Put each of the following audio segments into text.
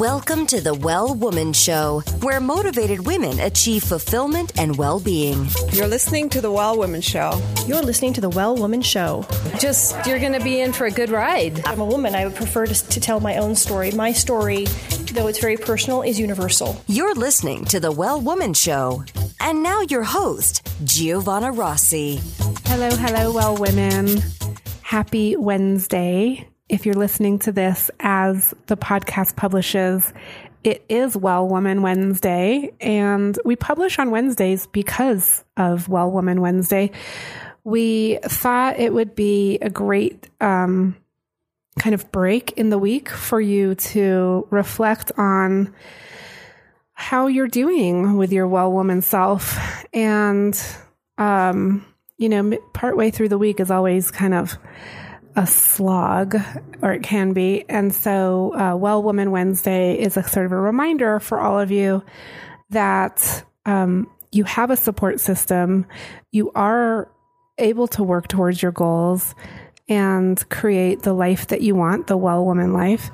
Welcome to the Well Woman Show, where motivated women achieve fulfillment and well being. You're listening to The Well Woman Show. You're listening to The Well Woman Show. Just, you're going to be in for a good ride. I'm a woman. I would prefer to, to tell my own story. My story, though it's very personal, is universal. You're listening to the Well Woman Show. And now your host, Giovanna Rossi. Hello, hello, well women. Happy Wednesday. If you're listening to this as the podcast publishes, it is Well Woman Wednesday, and we publish on Wednesdays because of Well Woman Wednesday. We thought it would be a great um, kind of break in the week for you to reflect on how you're doing with your well woman self. And, um, you know, partway through the week is always kind of a slog, or it can be. And so, uh, Well Woman Wednesday is a sort of a reminder for all of you that um, you have a support system, you are able to work towards your goals and create the life that you want, the well woman life.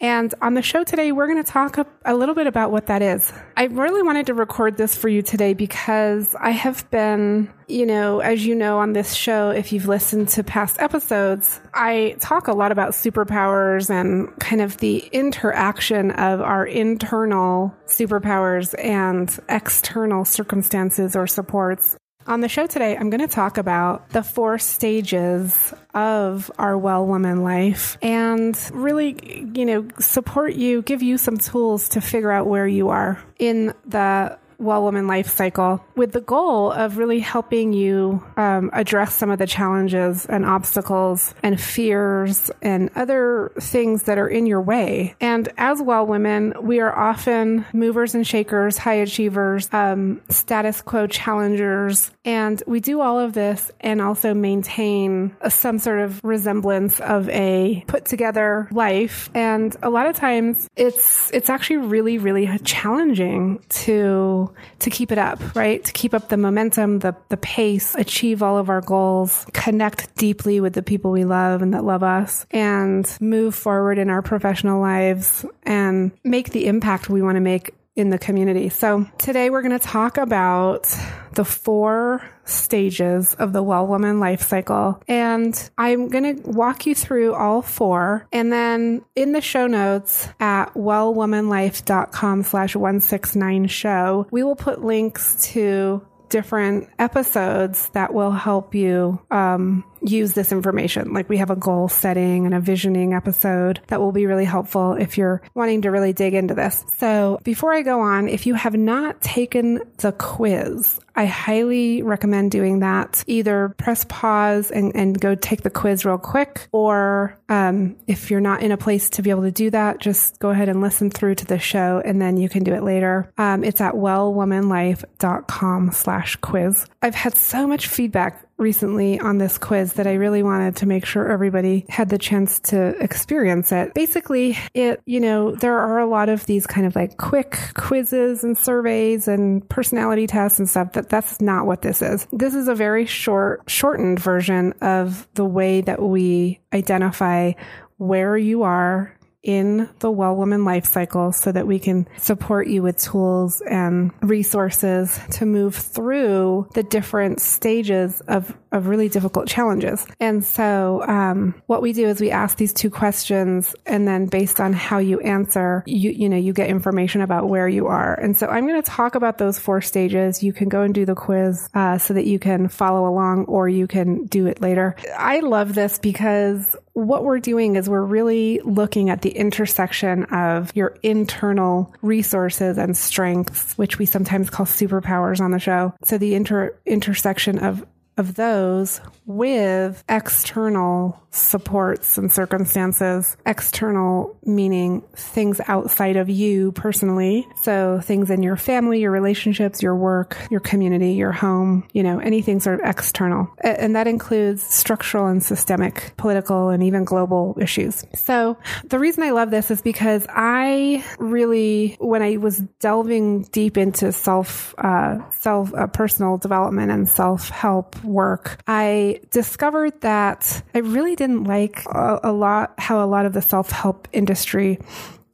And on the show today, we're going to talk a, little bit about what that is. I really wanted to record this for you today because I have been, you know, as you know, on this show, if you've listened to past episodes, I talk a lot about superpowers and kind of the interaction of our internal superpowers and external circumstances or supports. On the show today, I'm going to talk about the four stages of our well woman life and really, you know, support you, give you some tools to figure out where you are in the well woman life cycle with the goal of really helping you um, address some of the challenges and obstacles and fears and other things that are in your way. And as well women, we are often movers and shakers, high achievers, um, status quo challengers. And we do all of this and also maintain some sort of resemblance of a put together life. And a lot of times it's, it's actually really, really challenging to to keep it up, right? To keep up the momentum, the, the pace, achieve all of our goals, connect deeply with the people we love and that love us, and move forward in our professional lives and make the impact we want to make in the community. So today we're going to talk about the four stages of the well woman life cycle. And I'm going to walk you through all four. And then in the show notes at wellwomanlife.com slash 169 show, we will put links to different episodes that will help you um, use this information. Like we have a goal setting and a visioning episode that will be really helpful if you're wanting to really dig into this. So before I go on, if you have not taken the quiz, I highly recommend doing that. Either press pause and, and go take the quiz real quick, or um, if you're not in a place to be able to do that, just go ahead and listen through to the show and then you can do it later. Um, it's at wellwomanlife.com slash quiz. I've had so much feedback recently on this quiz that I really wanted to make sure everybody had the chance to experience it. Basically, it, you know, there are a lot of these kind of like quick quizzes and surveys and personality tests and stuff that that's not what this is. This is a very short, shortened version of the way that we identify where you are in the well woman life cycle so that we can support you with tools and resources to move through the different stages of, of really difficult challenges. And so, um, what we do is we ask these two questions and then based on how you answer, you, you know, you get information about where you are. And so I'm going to talk about those four stages. You can go and do the quiz, uh, so that you can follow along or you can do it later. I love this because what we're doing is we're really looking at the intersection of your internal resources and strengths, which we sometimes call superpowers on the show. So the inter- intersection of of those with external supports and circumstances. External meaning things outside of you personally. So things in your family, your relationships, your work, your community, your home, you know, anything sort of external. And that includes structural and systemic, political and even global issues. So the reason I love this is because I really, when I was delving deep into self, uh, self, uh, personal development and self help work, I discovered that I really didn't like a, a lot how a lot of the self help industry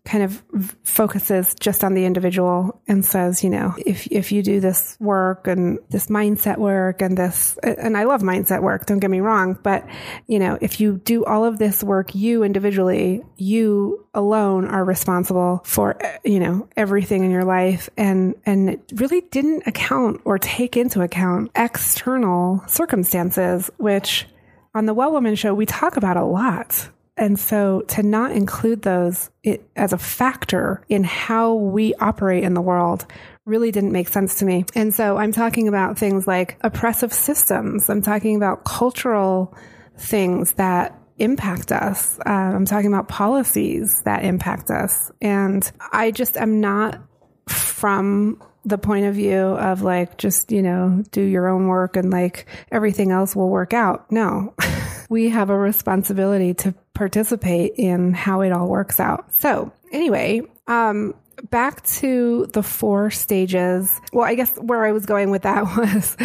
kind of focuses just on the individual and says, you know, if if you do this work and this mindset work and this and I love mindset work, don't get me wrong, but you know, if you do all of this work you individually, you alone are responsible for eh, you know, everything in your life. And and it really didn't account or take into account external circumstances which on the Well Woman show we talk about a lot and so to not include those as a factor in how we operate in the world really didn't make sense to me. And so I'm talking about things like oppressive systems. I'm talking about cultural things that impact us. Uh, I'm talking about policies that impact us. And I just am not from the point of view of like, just, you know, do your own work and like everything else will work out. No. we have a responsibility to participate in how it all works out. So, anyway, um, back to the four stages. Well, I guess where I was going with that was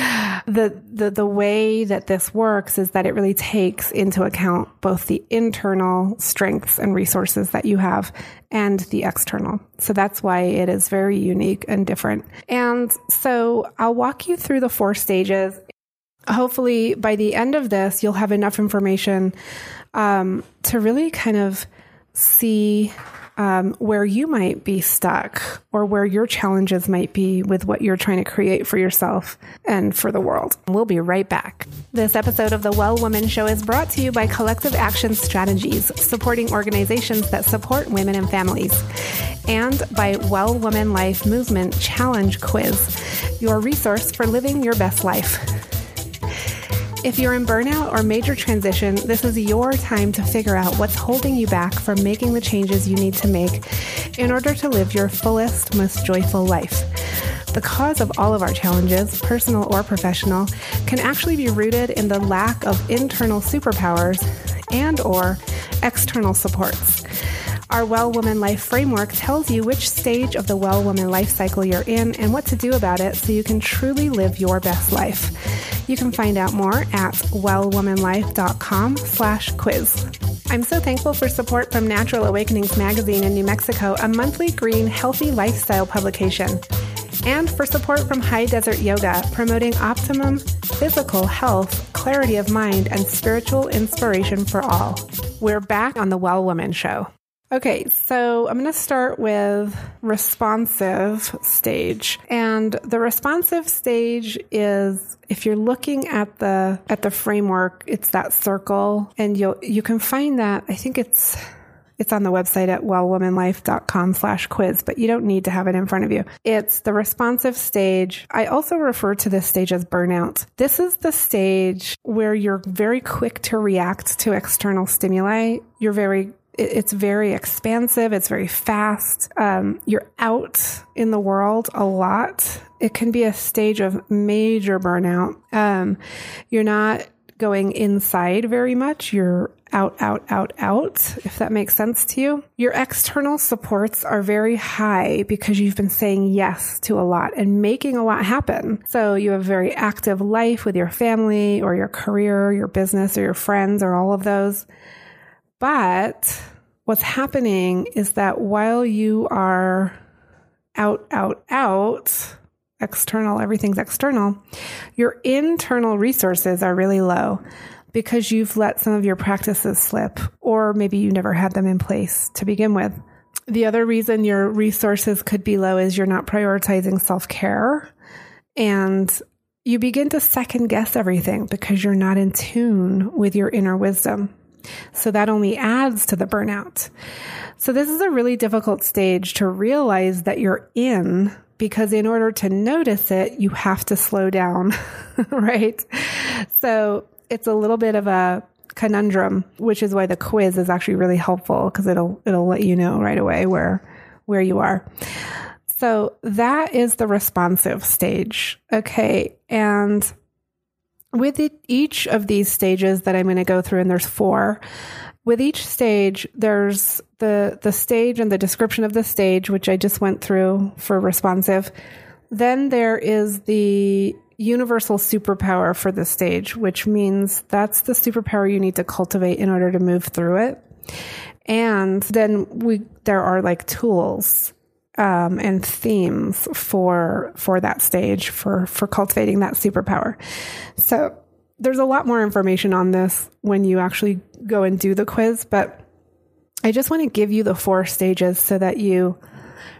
the, the, the way that this works is that it really takes into account both the internal strengths and resources that you have and the external. So that's why it is very unique and different. And so I'll walk you through the four stages hopefully by the end of this, you'll have enough information um, to really kind of see um, where you might be stuck or where your challenges might be with what you're trying to create for yourself and for the world. We'll be right back. This episode of The Well Woman Show is brought to you by Collective Action Strategies, supporting organizations that support women and families, and by Well Woman Life Movement Challenge Quiz, your resource for living your best life. If you're in burnout or major transition, this is your time to figure out what's holding you back from making the changes you need to make in order to live your fullest, most joyful life. The cause of all of our challenges, personal or professional, can actually be rooted in the lack of internal superpowers and or external supports. Our Well Woman Life framework tells you which stage of the Well Woman life cycle you're in and what to do about it so you can truly live your best life. You can find out more at wellwomanlife.com slash quiz. I'm so thankful for support from Natural Awakenings Magazine in New Mexico, a monthly green, healthy lifestyle publication. And for support from High Desert Yoga, promoting optimum physical health, clarity of mind, and spiritual inspiration for all. We're back on the Well Woman Show. Okay, so I'm going to start with responsive stage. And the responsive stage is if you're looking at the at the framework, it's that circle and you'll you can find that I think it's it's on the website at wellwomanlife.com slash quiz, but you don't need to have it in front of you. It's the responsive stage. I also refer to this stage as burnout. This is the stage where you're very quick to react to external stimuli. You're very it's very expansive. It's very fast. Um, you're out in the world a lot. It can be a stage of major burnout. Um, you're not going inside very much. You're out, out, out, out, if that makes sense to you. Your external supports are very high because you've been saying yes to a lot and making a lot happen. So you have a very active life with your family or your career, your business or your friends or all of those. But what's happening is that while you are out, out, out, external, everything's external, your internal resources are really low because you've let some of your practices slip, or maybe you never had them in place to begin with. The other reason your resources could be low is you're not prioritizing self care and you begin to second guess everything because you're not in tune with your inner wisdom. So that only adds to the burnout. So this is a really difficult stage to realize that you're in because in order to notice it, you have to slow down, right? So it's a little bit of a conundrum, which is why the quiz is actually really helpful because it'll it'll let you know right away where where you are. So that is the responsive stage. Okay. And with it, each of these stages that I'm going to go through, and there's four, with each stage, there's the the stage and the description of the stage, which I just went through for responsive. Then there is the universal superpower for the stage, which means that's the superpower you need to cultivate in order to move through it. And then we there are like tools um, and themes for for that stage for for cultivating that superpower. So there's a lot more information on this when you actually go and do the quiz, but I just want to give you the four stages so that you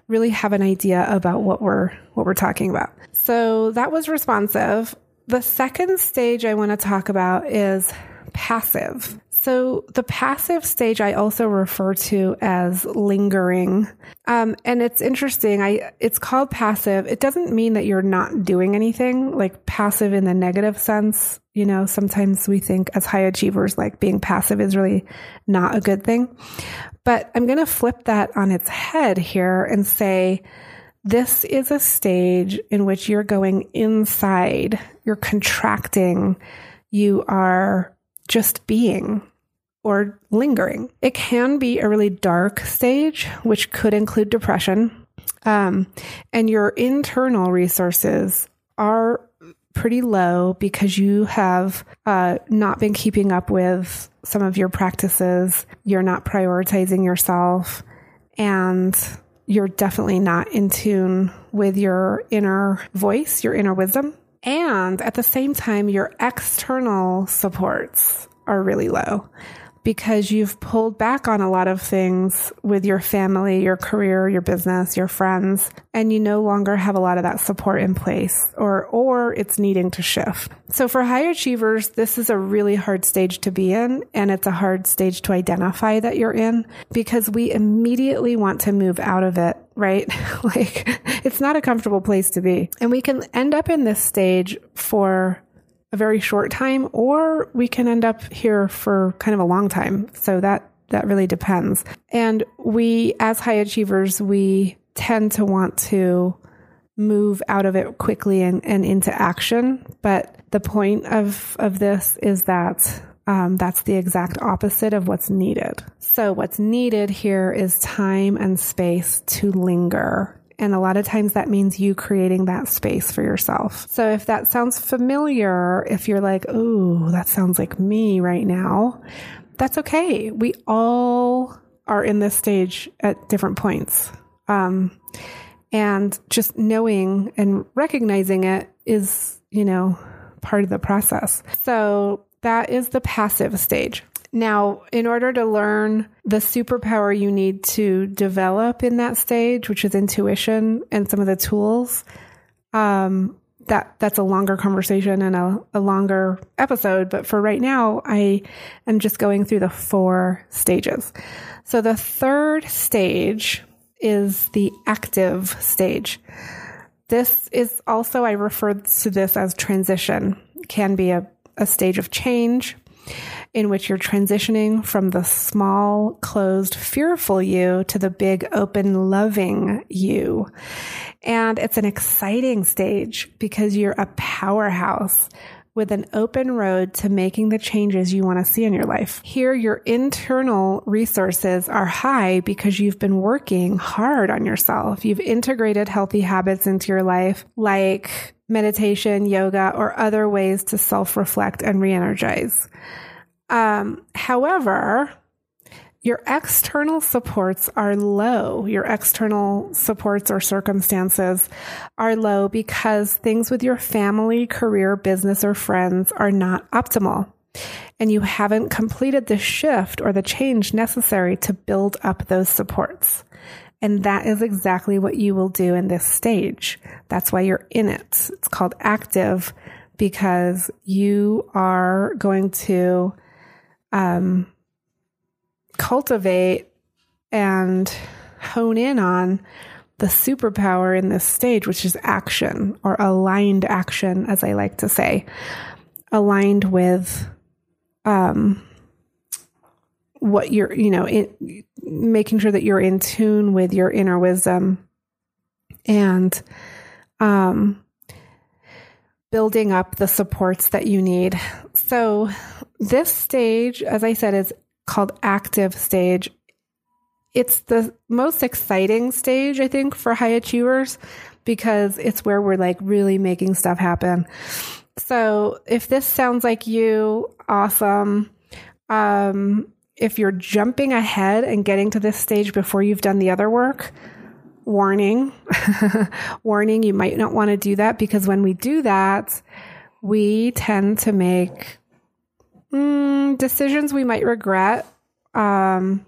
really have an idea about what we're what we're talking about. So that was responsive. The second stage I want to talk about is passive. So the passive stage I also refer to as lingering. Um, and it's interesting. I, it's called passive. It doesn't mean that you're not doing anything like passive in the negative sense. You know, sometimes we think as high achievers, like being passive is really not a good thing. But I'm going to flip that on its head here and say, this is a stage in which you're going inside, you're contracting, you are just being or lingering. It can be a really dark stage, which could include depression. Um, and your internal resources are pretty low because you have uh, not been keeping up with some of your practices. You're not prioritizing yourself, and you're definitely not in tune with your inner voice, your inner wisdom. And at the same time, your external supports are really low because you've pulled back on a lot of things with your family, your career, your business, your friends, and you no longer have a lot of that support in place or or it's needing to shift. So for high achievers, this is a really hard stage to be in and it's a hard stage to identify that you're in because we immediately want to move out of it, right? like it's not a comfortable place to be. And we can end up in this stage for a very short time, or we can end up here for kind of a long time. So that that really depends. And we, as high achievers, we tend to want to move out of it quickly and, and into action. But the point of of this is that um, that's the exact opposite of what's needed. So what's needed here is time and space to linger and a lot of times that means you creating that space for yourself. So if that sounds familiar, if you're like, oh, that sounds like me right now, that's okay. We all are in this stage at different points. Um, and just knowing and recognizing it is, you know, part of the process. So that is the passive stage. Now, in order to learn the superpower you need to develop in that stage, which is intuition and some of the tools, um, that that's a longer conversation and a, a longer episode. But for right now, I am just going through the four stages. So the third stage is the active stage. This is also, I refer to this as transition, can be a, a stage of change in which you're transitioning from the small, closed, fearful you to the big, open, loving you. And it's an exciting stage because you're a powerhouse with an open road to making the changes you want to see in your life. Here, your internal resources are high because you've been working hard on yourself. You've integrated healthy habits into your life, like meditation, yoga, or other ways to self reflect and re energize. Um, however, your external supports are low. Your external supports or circumstances are low because things with your family, career, business, or friends are not optimal. And you haven't completed the shift or the change necessary to build up those supports. And that is exactly what you will do in this stage. That's why you're in it. It's called active because you are going to um, cultivate and hone in on the superpower in this stage, which is action or aligned action, as I like to say, aligned with um, what you're, you know, in, making sure that you're in tune with your inner wisdom and um, building up the supports that you need. So, this stage, as I said, is called active stage. It's the most exciting stage, I think, for high achievers because it's where we're like really making stuff happen. So, if this sounds like you, awesome. Um, if you're jumping ahead and getting to this stage before you've done the other work, warning, warning, you might not want to do that because when we do that, we tend to make mm, decisions we might regret, um,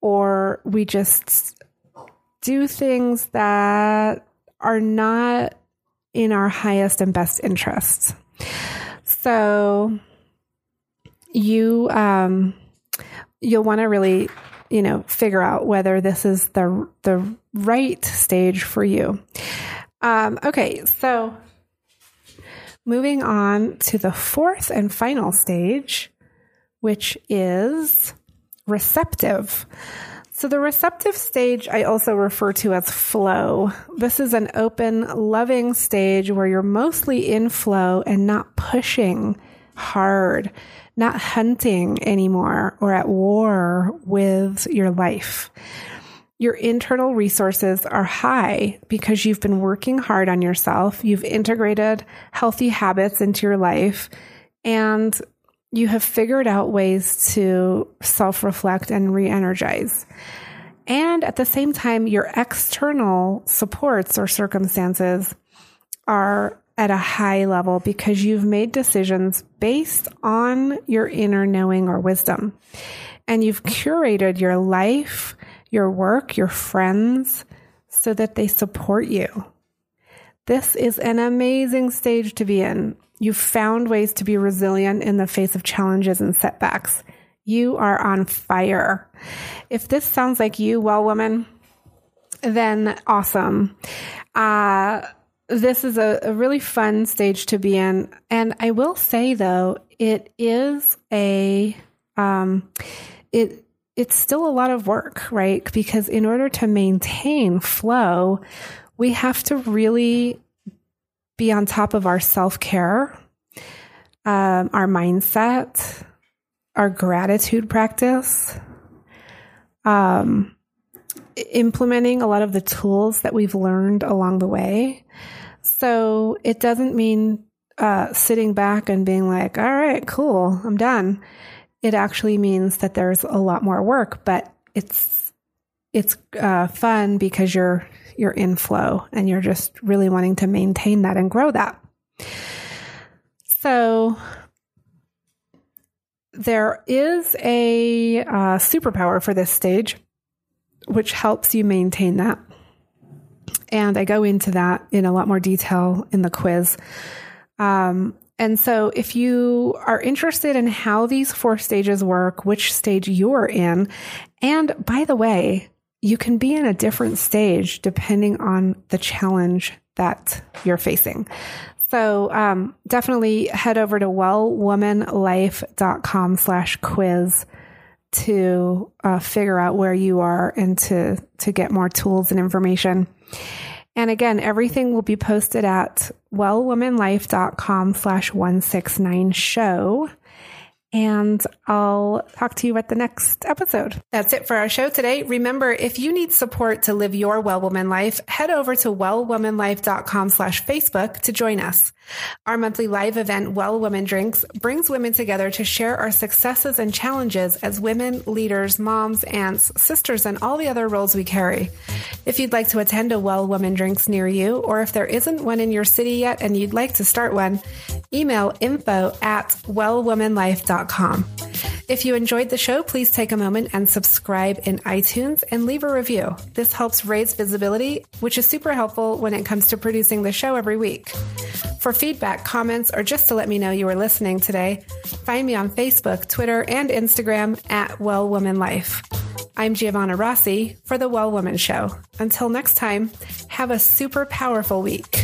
or we just do things that are not in our highest and best interests. So you um, you'll want to really you know figure out whether this is the the right stage for you. Um, okay, so moving on to the fourth and final stage, which is receptive. So, the receptive stage I also refer to as flow. This is an open, loving stage where you're mostly in flow and not pushing hard, not hunting anymore or at war with your life. Your internal resources are high because you've been working hard on yourself. You've integrated healthy habits into your life and you have figured out ways to self reflect and re energize. And at the same time, your external supports or circumstances are at a high level because you've made decisions based on your inner knowing or wisdom. And you've curated your life, your work, your friends so that they support you. This is an amazing stage to be in. You've found ways to be resilient in the face of challenges and setbacks. You are on fire. If this sounds like you, well, woman, then awesome. Uh, this is a, a, really fun stage to be in. And I will say though, it is a, um, it, it's still a lot of work, right? Because in order to maintain flow, we have to really be on top of our self care, um, our mindset, our gratitude practice, um, implementing a lot of the tools that we've learned along the way. So it doesn't mean uh, sitting back and being like, all right, cool, I'm done. It actually means that there's a lot more work, but it's it's uh, fun because you're you're in flow and you're just really wanting to maintain that and grow that. So there is a uh, superpower for this stage, which helps you maintain that. And I go into that in a lot more detail in the quiz. Um, and so, if you are interested in how these four stages work, which stage you're in, and by the way, you can be in a different stage depending on the challenge that you're facing. So um, definitely head over to wellwomanlife.com slash quiz to uh, figure out where you are and to, to get more tools and information. And again, everything will be posted at wellwomanlife.com slash 169 show and I'll talk to you at the next episode. That's it for our show today. Remember, if you need support to live your well woman life, head over to wellwomanlife.com slash Facebook to join us. Our monthly live event, Well Woman Drinks, brings women together to share our successes and challenges as women, leaders, moms, aunts, sisters, and all the other roles we carry. If you'd like to attend a Well Woman Drinks near you, or if there isn't one in your city yet and you'd like to start one, email info at wellwomanlife.com. If you enjoyed the show, please take a moment and subscribe in iTunes and leave a review. This helps raise visibility, which is super helpful when it comes to producing the show every week. For feedback, comments, or just to let me know you were listening today, find me on Facebook, Twitter, and Instagram at Well Woman Life. I'm Giovanna Rossi for The Well Woman Show. Until next time, have a super powerful week.